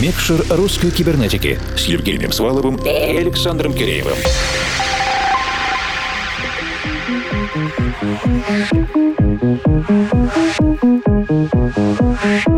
Микшер русской кибернетики с Евгением Сваловым и Александром Киреевым. Доброй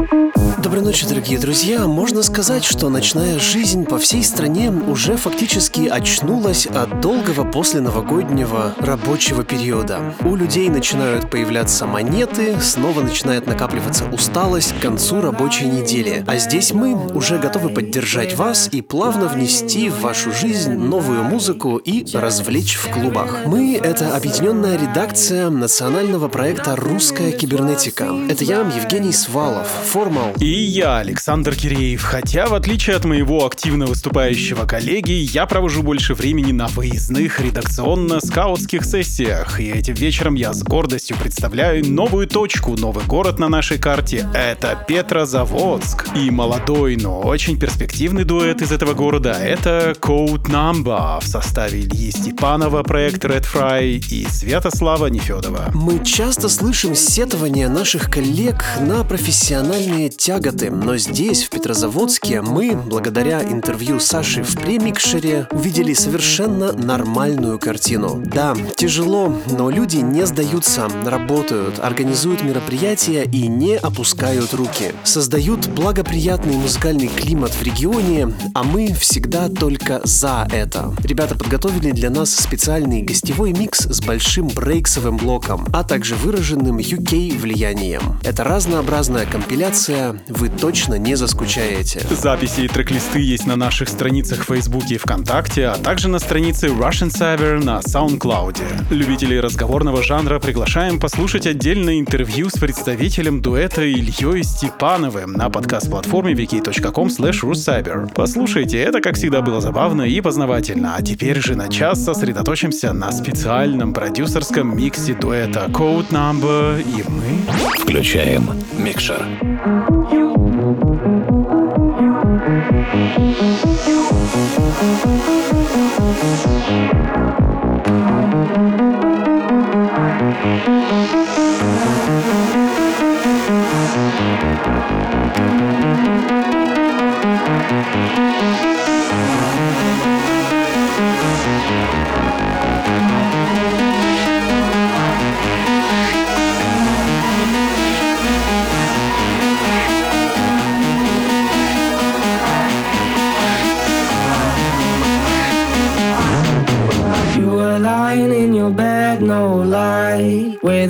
ночи, дорогие друзья. Можно сказать, что ночная жизнь по всей стране уже фактически очнулась от долгого после новогоднего рабочего периода. У людей начинают появляться монеты, снова начинает накапливаться усталость к концу рабочей недели. А здесь мы уже готовы поддержать вас и плавно внести в вашу жизнь новую музыку и развлечь в клубах. Мы — это объединенная редакция национального проекта «Русская кибернетика». Это я, Евгений Свалов, формал. И я, Александр Киреев. Хотя, в отличие от моего активно выступающего коллеги, я провожу больше времени на выездных редакционно-скаутских сессиях. И этим вечером я с гордостью представляю новую точку, новый город на нашей карте. Это Петрозаводск. И молодой, но очень перспективный дуэт из этого города — это Code Number в составе Ильи Степанова, проект Red Fry и Святослава Нефедова. Мы часто слышим сетования наших коллег на профессиональные тяготы, но здесь, в Петрозаводске, мы, благодаря интервью Саши в премикшере, увидели совершенно нормальную картину. Да, тяжело, но люди не сдаются, работают, организуют мероприятия и не опускают руки. Создают благоприятный музыкальный климат в регионе, а мы всегда только за это. Ребята подготовили для нас специальный гостевой микс с большим брейксовым блоком, а также выраженным UK влиянием. Это разнообразная компиляция, вы точно не заскучаете. Записи и трек-листы есть на наших страницах в Фейсбуке и ВКонтакте, а также на странице Russian Cyber на SoundCloud. Любителей разговорного жанра приглашаем послушать отдельное интервью с представителем дуэта Ильей Степановым на подкаст-платформе wiki.com russcyber. Послушайте, это, как всегда, было забавно и познавательно. А теперь же на час сосредоточимся на специальном продюсерском миксе дуэта Code Number и мы... Включаем микшер.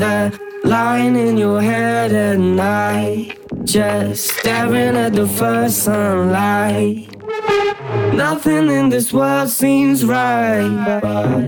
A line in your head at night, just staring at the first sunlight. Nothing in this world seems right.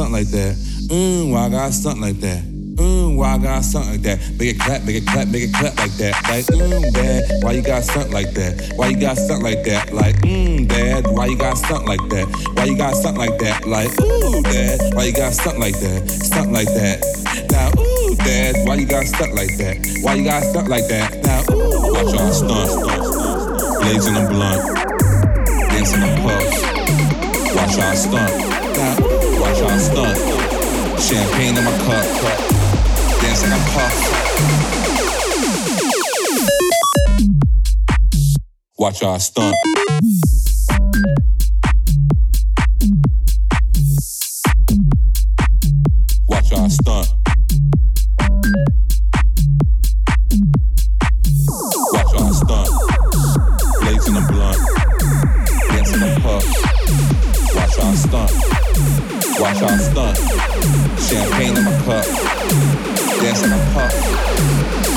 Something like that? Mmm, why I got something like that? Mmm, why I got something like that? Make it clap, make it clap, make it clap like that. Like, mmm, dad, why you got something like that? Why you got something like that? Like, mmm, dad, why you got something like that? Why you got something like that? Like, ooh, dad, why you got something like that? Something like that. Now, ooh, dad, why you got stuck like that? Why you got stuck like that? Now, ooh, watch y'all stunt. Blazing the blunt. Dancing the puff. Watch y'all stunt. Now, Try stuff. Champagne in my cup. Dance like I puff. Watch y'all stunt. Watch y'all stunt. got y'all. Champagne in my cup. Dance in my puff.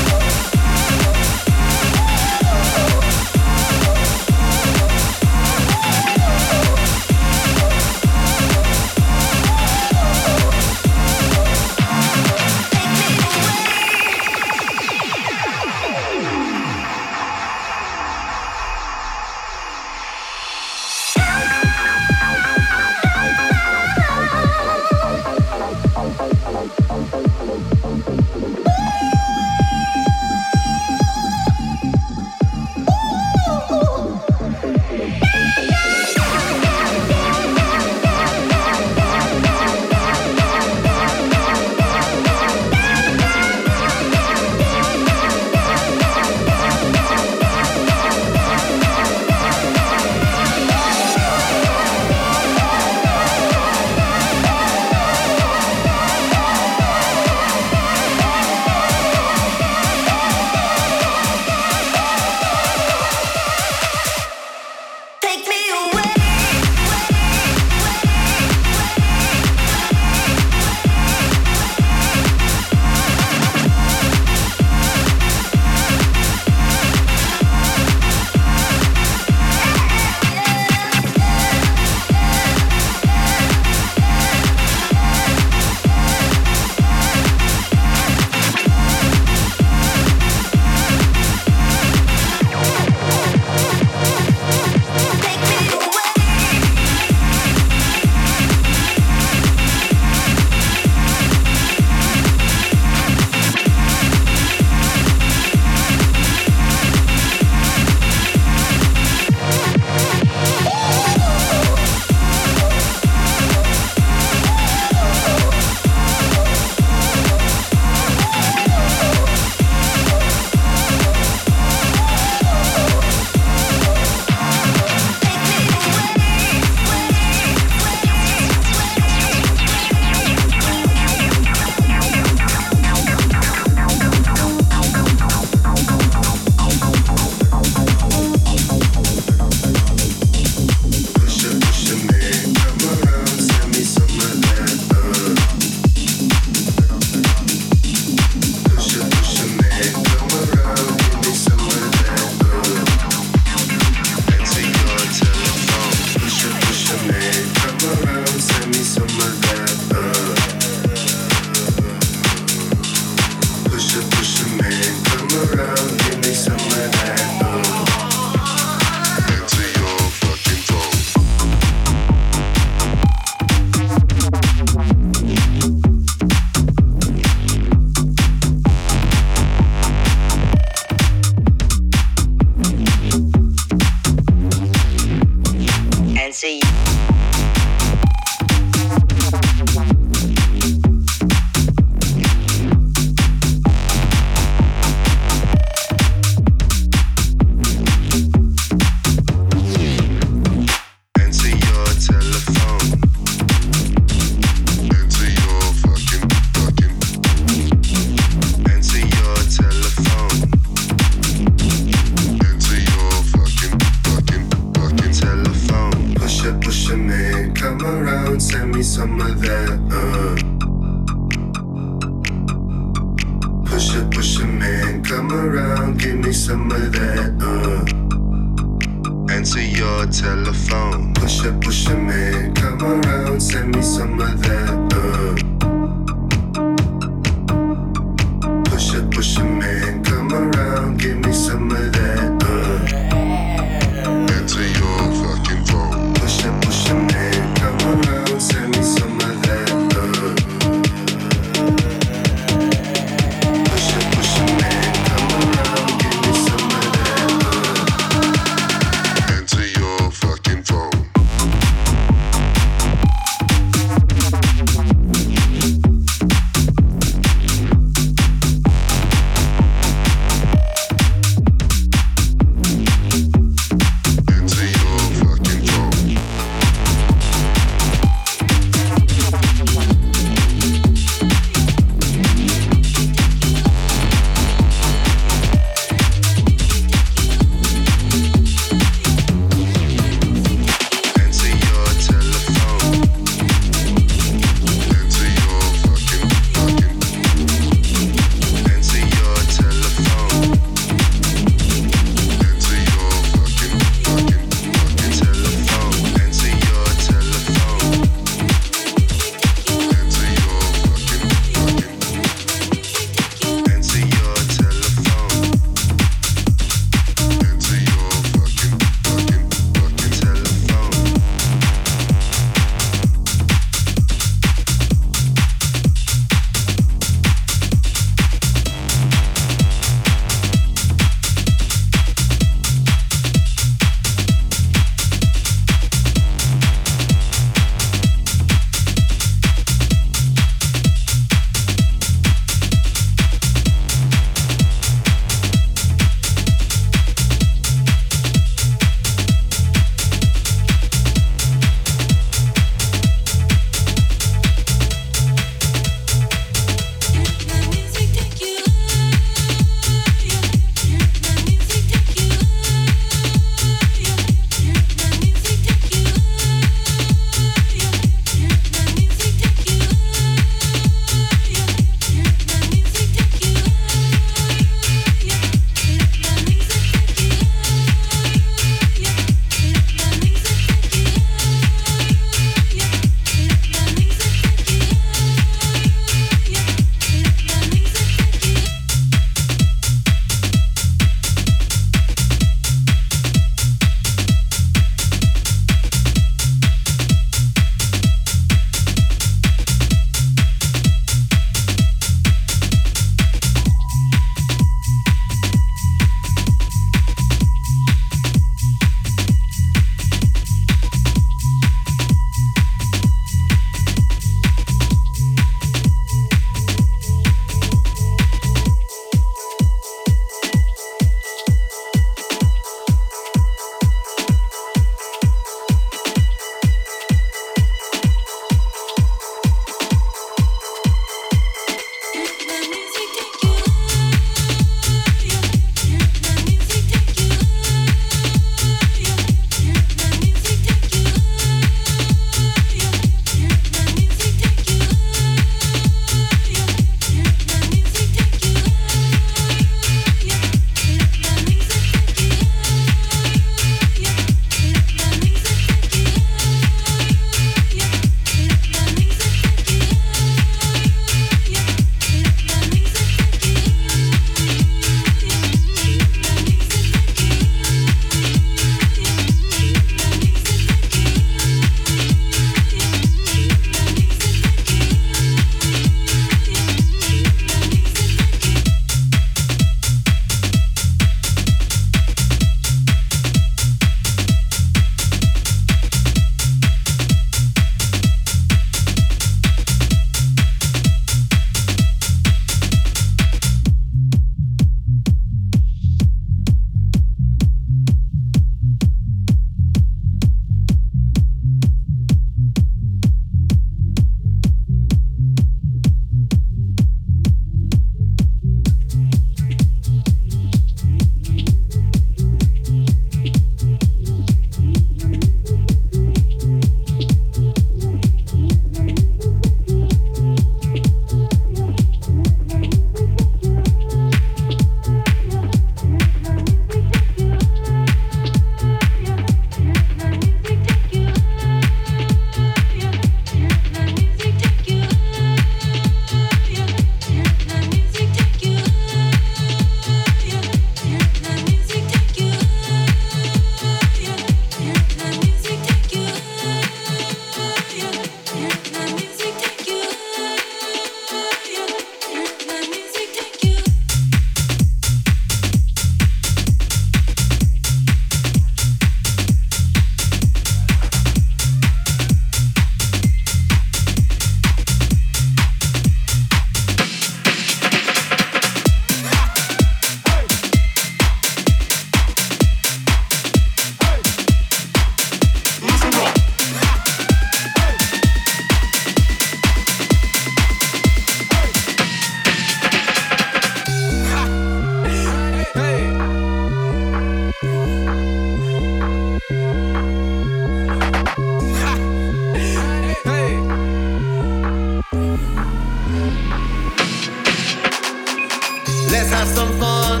on.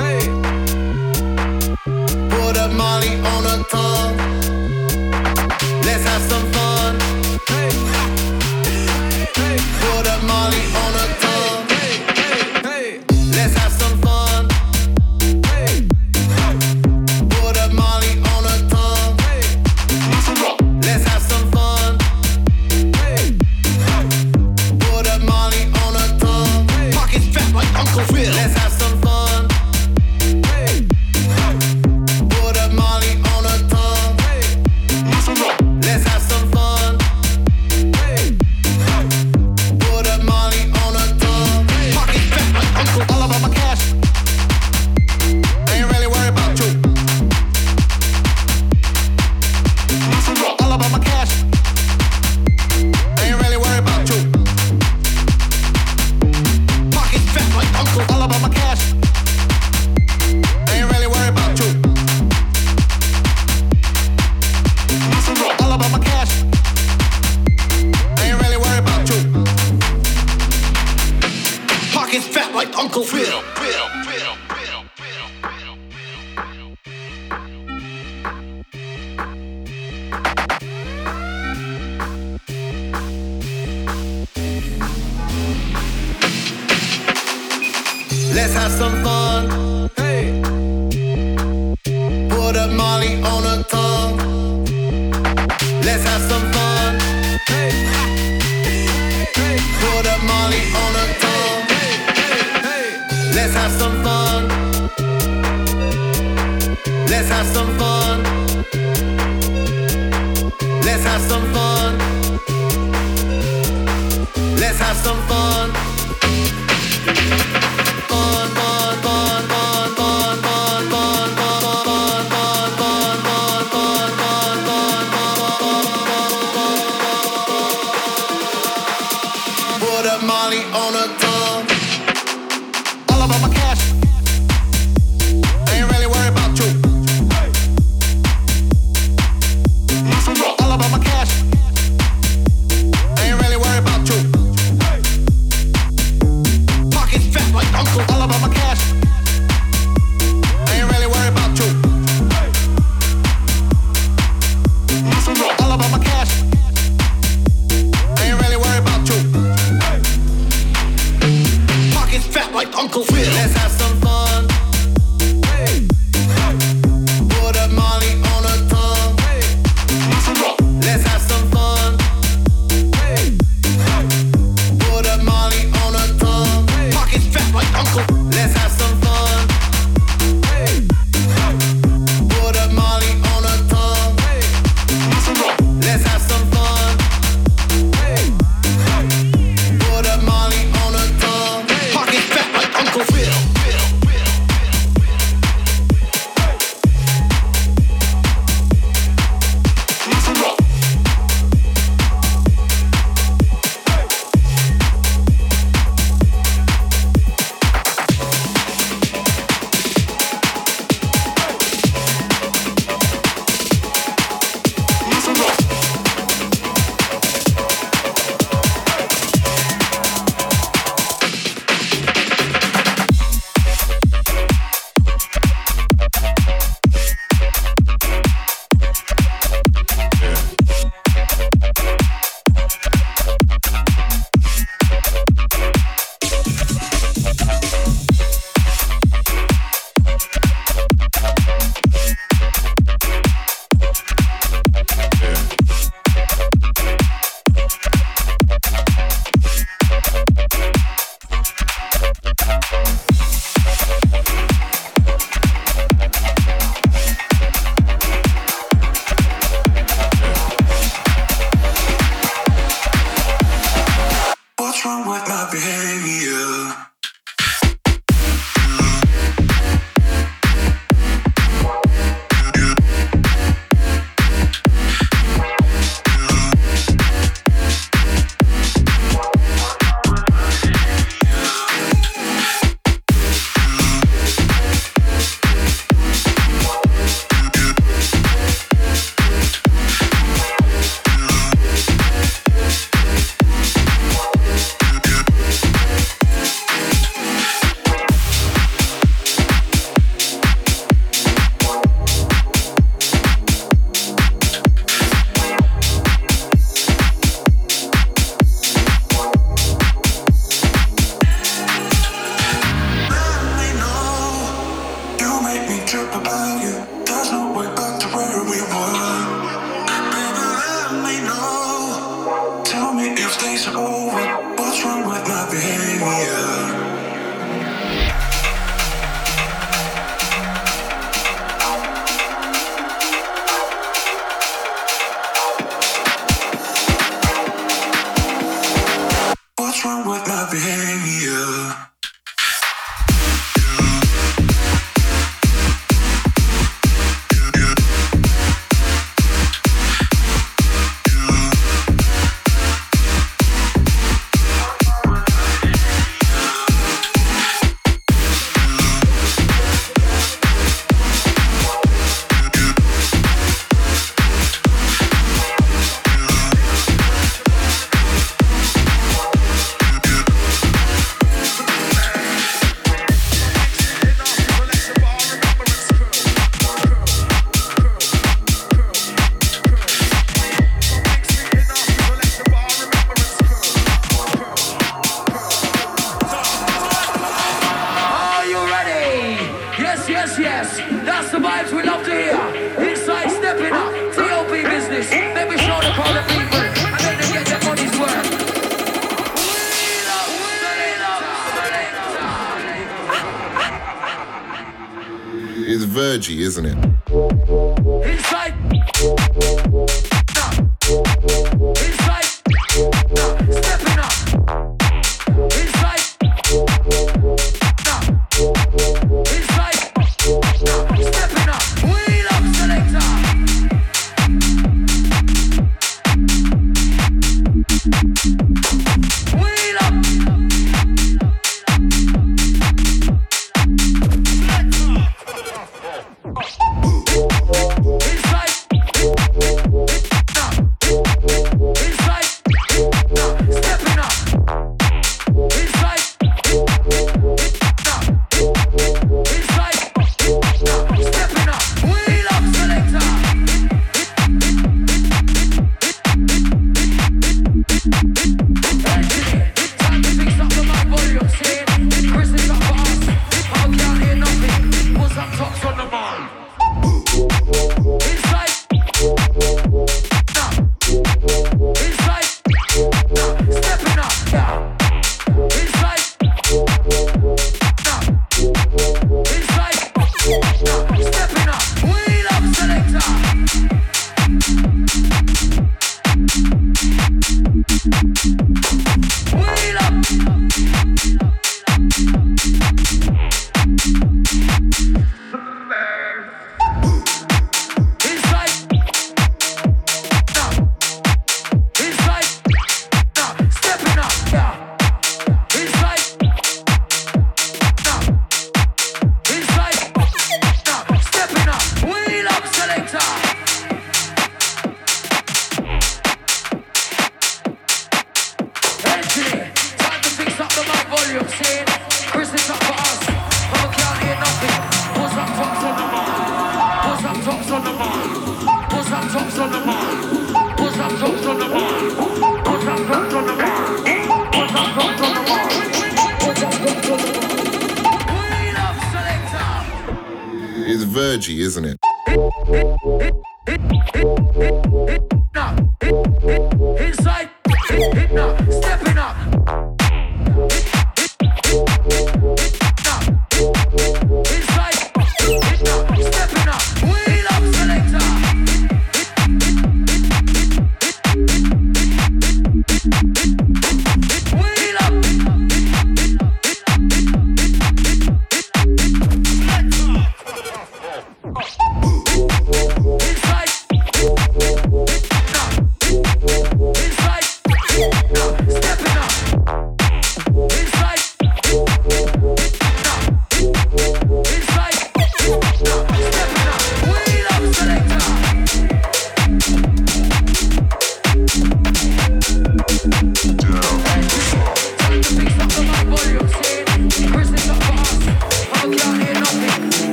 Hey, put a Molly on a tongue. Have some fun.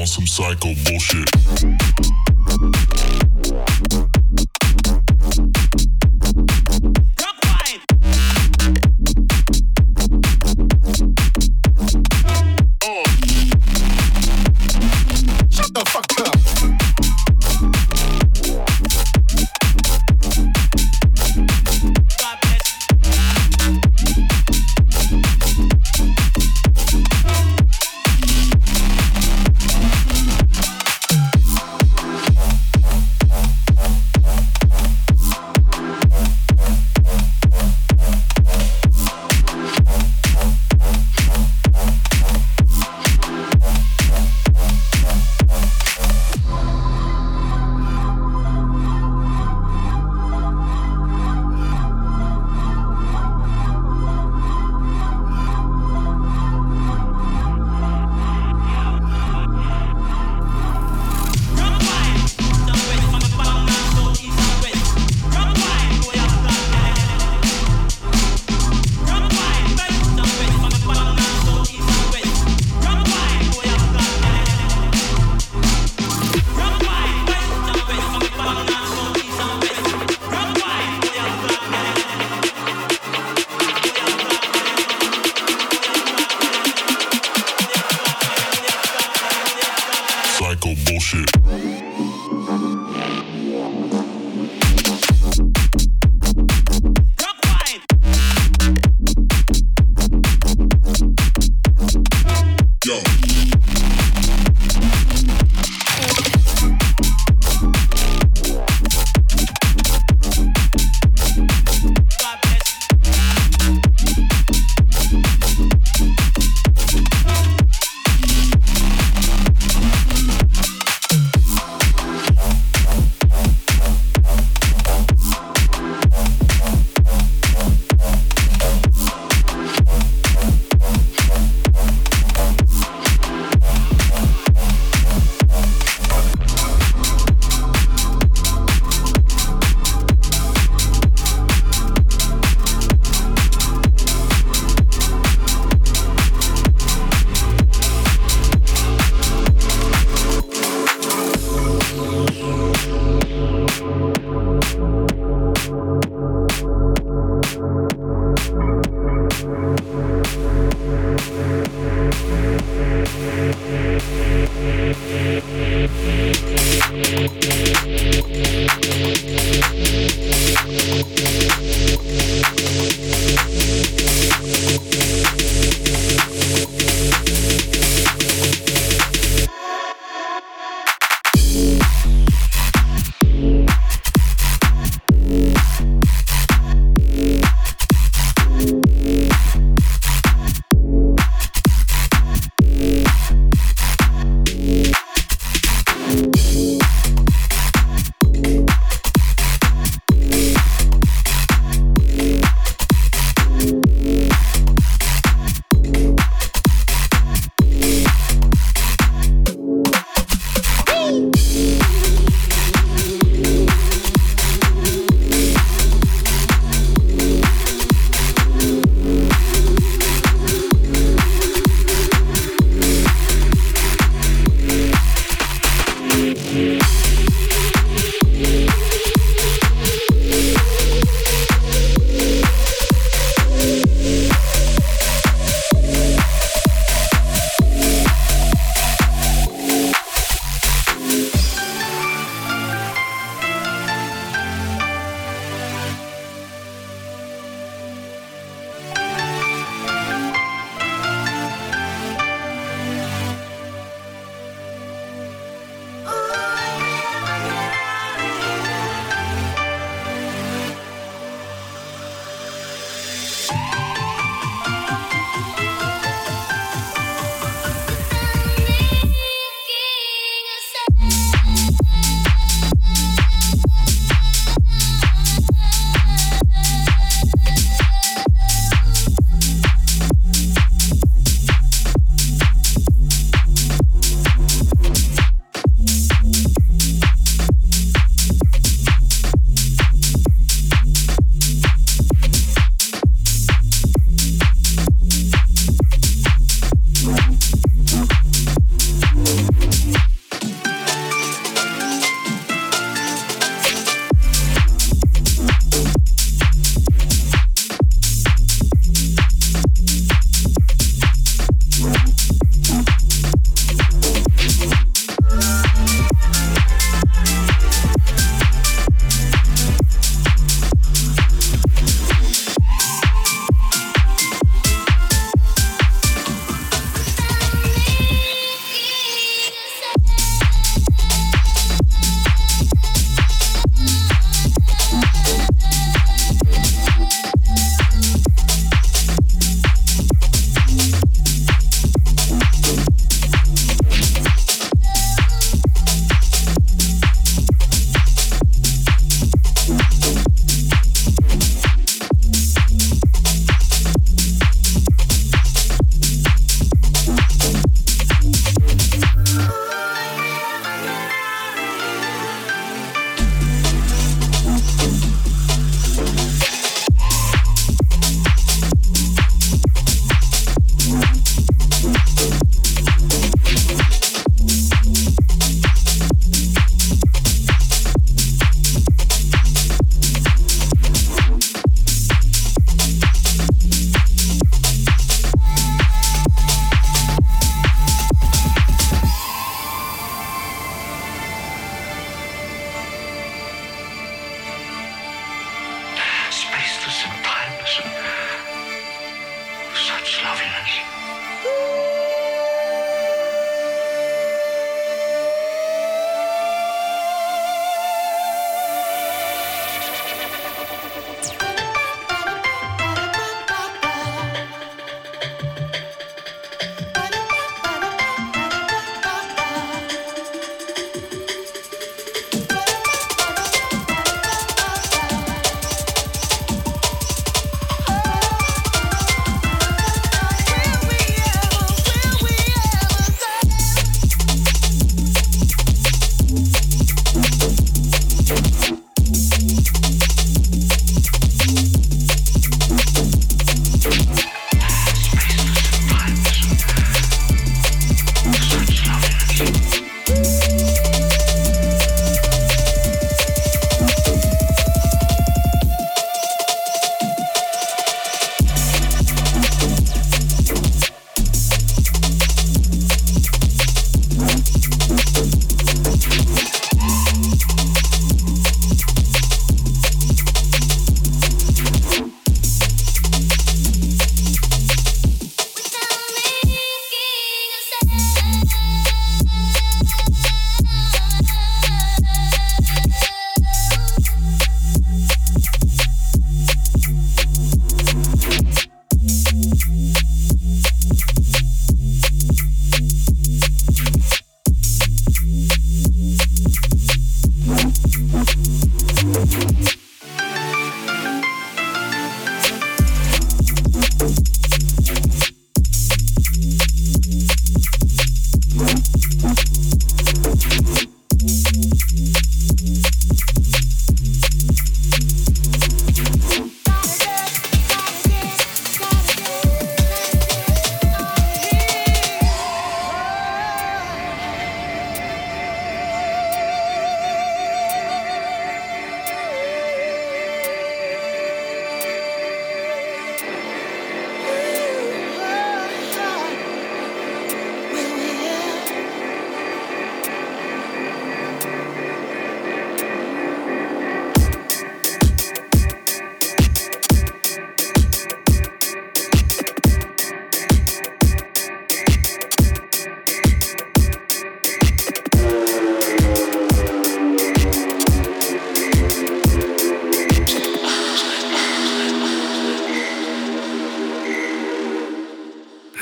On some psycho bullshit.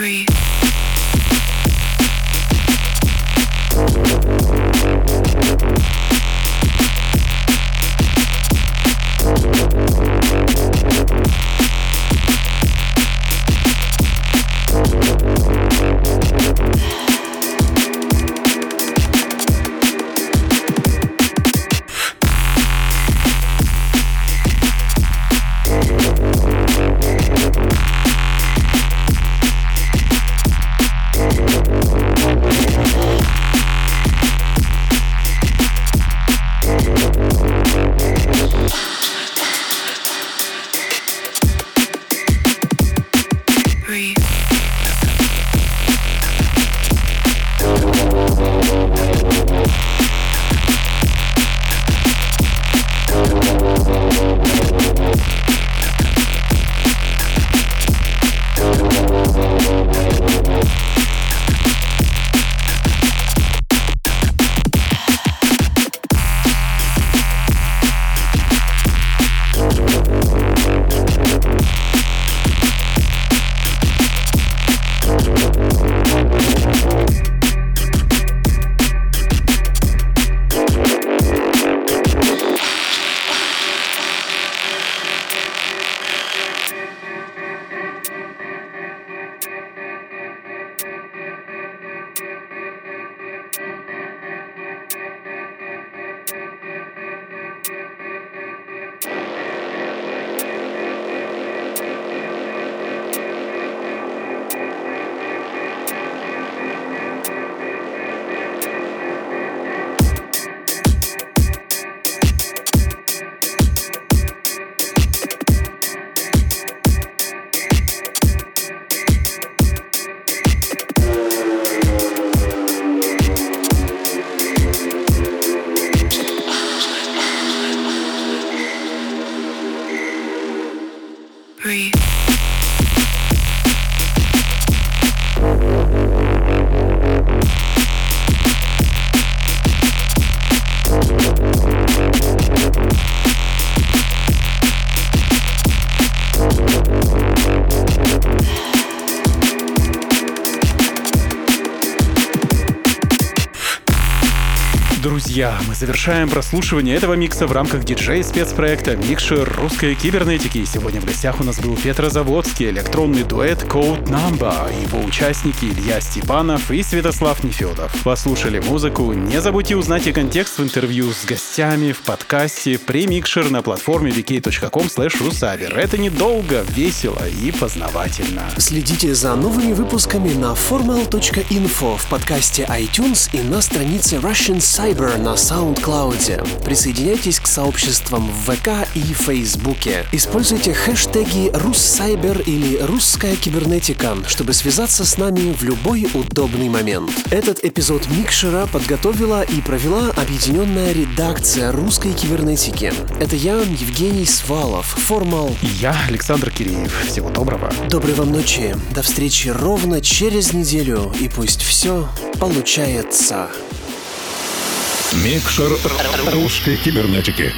Breathe. Друзья, мы завершаем прослушивание этого микса в рамках диджей-спецпроекта «Микшер русской кибернетики». И Сегодня в гостях у нас был Петрозаводский электронный дуэт Code Number, его участники Илья Степанов и Святослав Нефедов. Послушали музыку. Не забудьте узнать и контекст в интервью с гостями в подкасте «Премикшер» на платформе vk.com. Это недолго, весело и познавательно. Следите за новыми выпусками на formal.info в подкасте iTunes и на странице Russian Cyber на SoundCloud. Присоединяйтесь к сообществам в ВК и Фейсбуке. Используйте хэштеги «Руссайбер» или «Русская кибернетика», чтобы связаться с нами в любой удобный момент. Этот эпизод Микшера подготовила и провела объединенная редакция русской кибернетики. Это я, Евгений Свалов, Формал. И я, Александр Киреев. Всего доброго. Доброй вам ночи. До встречи ровно через неделю. И пусть все получается. Микшер русской кибернетики.